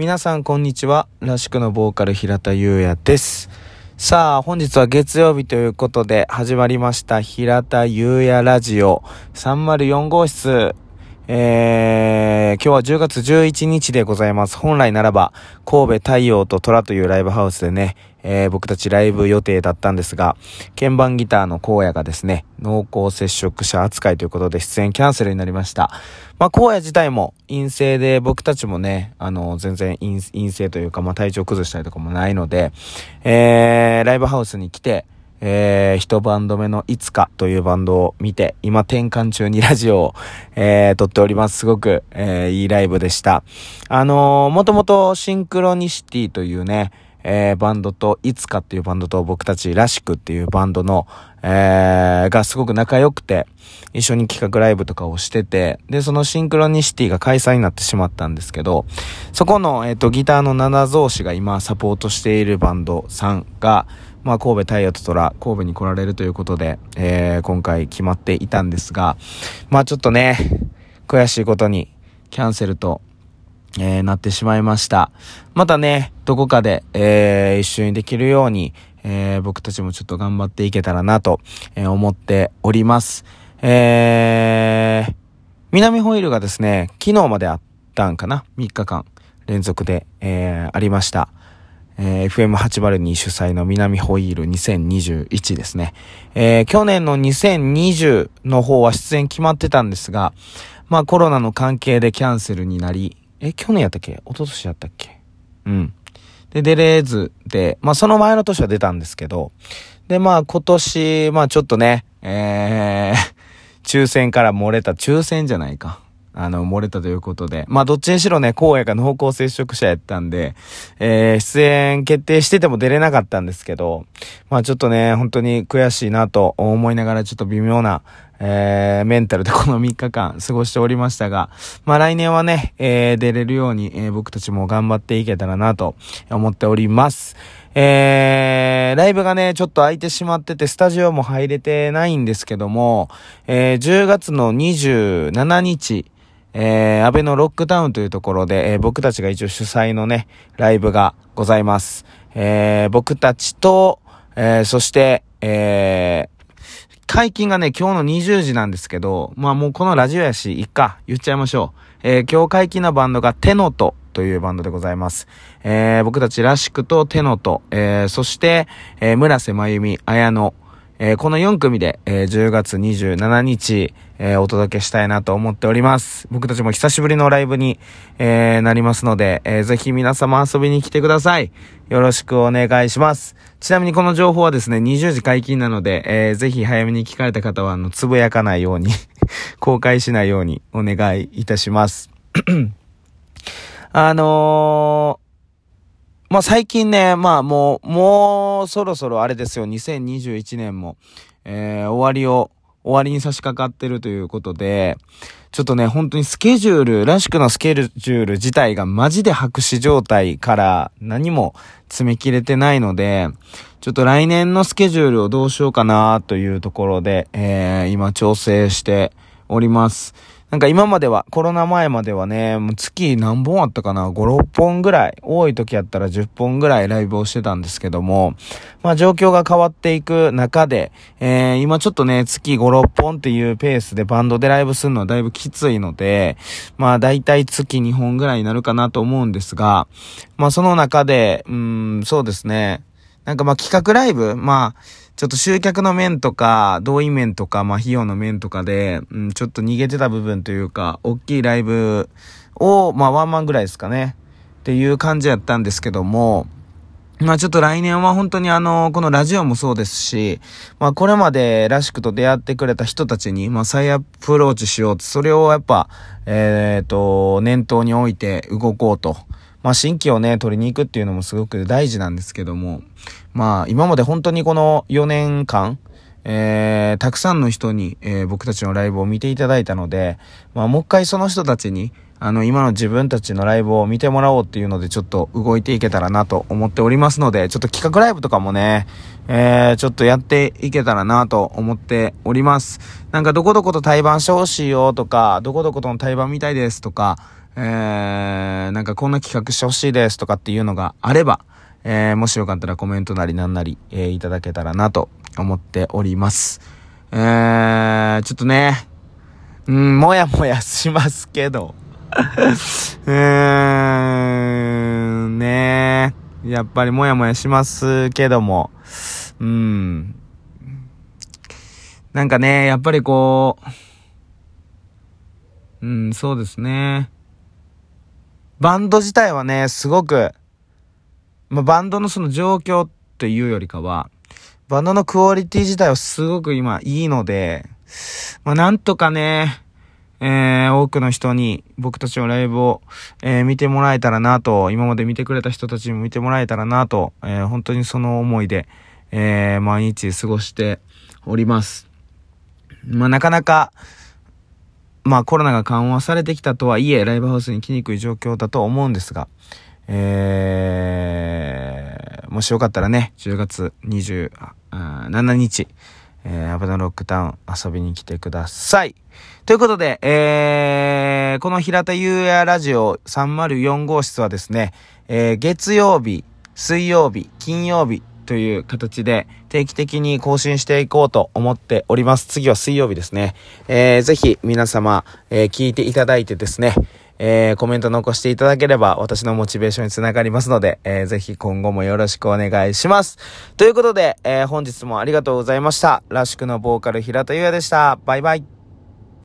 皆さんこんにちは。らしくのボーカル平田祐也です。さあ、本日は月曜日ということで始まりました平田祐也ラジオ304号室。えー、今日は10月11日でございます。本来ならば、神戸太陽と虎というライブハウスでね、えー僕たちライブ予定だったんですが、鍵盤ギターの荒野がですね、濃厚接触者扱いということで出演キャンセルになりました。まあ、荒野自体も陰性で、僕たちもね、あの、全然陰性というか、まあ、体調崩したりとかもないので、えー、ライブハウスに来て、えー、一バンド目のいつかというバンドを見て、今転換中にラジオを、えー、撮っております。すごく、えー、いいライブでした。あのー、もともとシンクロニシティというね、えー、バンドと、いつかっていうバンドと僕たちらしくっていうバンドの、えー、がすごく仲良くて、一緒に企画ライブとかをしてて、で、そのシンクロニシティが開催になってしまったんですけど、そこの、えっ、と、ギターの七蔵氏が今サポートしているバンドさんが、まあ、神戸太陽と虎、神戸に来られるということで、えー、今回決まっていたんですが、まあ、ちょっとね、悔しいことに、キャンセルと、えー、なってしまいました。またね、どこかで、えー、一緒にできるように、えー、僕たちもちょっと頑張っていけたらなと、え思っております。えー、南ホイールがですね、昨日まであったんかな ?3 日間連続で、え、ありました。えー FM802 主催の南ホイール2021ですね。えー去年の2020の方は出演決まってたんですが、まあコロナの関係でキャンセルになり、え、去年やったっけ？一昨年やったっけ？うん。で、出れずで、まあその前の年は出たんですけど、で、まあ今年、まあちょっとね、えー、抽選から漏れた、抽選じゃないか。あの、漏れたということで。まあ、どっちにしろね、荒野が濃厚接触者やったんで、えー、出演決定してても出れなかったんですけど、まあ、ちょっとね、本当に悔しいなと思いながら、ちょっと微妙な、えー、メンタルでこの3日間過ごしておりましたが、まあ、来年はね、えー、出れるように、えー僕たちも頑張っていけたらなと 思っております。えー、ライブがね、ちょっと空いてしまってて、スタジオも入れてないんですけども、えー、10月の27日、えー、安倍のロックダウンというところで、えー僕たちが一応主催のね、ライブがございます。えー僕たちと、えーそして、えー解禁がね、今日の20時なんですけど、まあもうこのラジオやし、いっか、言っちゃいましょう。えー今日解禁なバンドがテノトというバンドでございます。えー僕たちらしくとテノト、えーそして、えー村瀬真由美、綾野、えーこの4組で、えー10月27日、えーお届けしたいなと思っております。僕たちも久しぶりのライブに、えーなりますので、えーぜひ皆様遊びに来てください。よろしくお願いします。ちなみにこの情報はですね、20時解禁なので、えーぜひ早めに聞かれた方は、あの、つぶやかないように、公開しないようにお願いいたします。あのまあ、最近ね、まあ、もう、もう、そろそろあれですよ、2021年も、えー終わりを、終わりに差し掛かってるということで、ちょっとね、本当にスケジュール、らしくのスケジュール自体がマジで白紙状態から何も詰め切れてないので、ちょっと来年のスケジュールをどうしようかなというところで、えー今調整しております。なんか今までは、コロナ前まではね、もう月何本あったかな ?5、6本ぐらい、多い時やったら10本ぐらいライブをしてたんですけども、まあ状況が変わっていく中で、えー今ちょっとね、月5、6本っていうペースでバンドでライブするのはだいぶきついので、まあ大体月2本ぐらいになるかなと思うんですが、まあその中で、うん、そうですね、なんかまあ企画ライブ、まあ、ちょっと集客の面とか、動員面とか、まあ費用の面とかで、うん、ちょっと逃げてた部分というか、大きいライブを、まあワンマンぐらいですかね。っていう感じやったんですけども、まあちょっと来年は本当にあの、このラジオもそうですし、まあこれまでらしくと出会ってくれた人たちに、まあ再アプローチしようと、それをやっぱ、えっ、と、念頭に置いて動こうと。まあ新規をね、取りに行くっていうのもすごく大事なんですけども、まあ今まで本当にこの4年間、えー、たくさんの人に、えー僕たちのライブを見ていただいたので、まあもう一回その人たちに、あの、今の自分たちのライブを見てもらおうっていうので、ちょっと動いていけたらなと思っておりますので、ちょっと企画ライブとかもね、えー、ちょっとやっていけたらなと思っております。なんか、どこどこと対バンしてほしいよとか、どこどことの対バンみたいですとか、えー、なんかこんな企画してほしいですとかっていうのがあれば、えー、もしよかったらコメントなりなんなり、えー、いただけたらなと思っております。えー、ちょっとね、うん、もやもやしますけど。うーん、ねやっぱりもやもやしますけども、うん。なんかね、やっぱりこう、うん、そうですね。バンド自体はね、すごく、まあ、バンドのその状況っていうよりかは、バンドのクオリティ自体はすごく今いいので、まあ、なんとかね、えー、多くの人に僕たちのライブを、えー、見てもらえたらなと、今まで見てくれた人たちにも見てもらえたらなと、えー、本当にその思いで、えー、毎日過ごしております。まあ、なかなか、まあ、コロナが緩和されてきたとはいえ、ライブハウスに来にくい状況だと思うんですが、えー、もしよかったらね、10月27日、えー、アブダロックタウン遊びに来てください。ということで、えー、この平田優也ラジオ304号室はですね、えー、月曜日、水曜日、金曜日という形で定期的に更新していこうと思っております。次は水曜日ですね。えー、ぜひ皆様、えー、聞いていただいてですね、えー、コメント残していただければ私のモチベーションにつながりますので、えー、ぜひ今後もよろしくお願いします。ということで、えー、本日もありがとうございました。ラシュクのボーカル平田優也でした。バイバイ。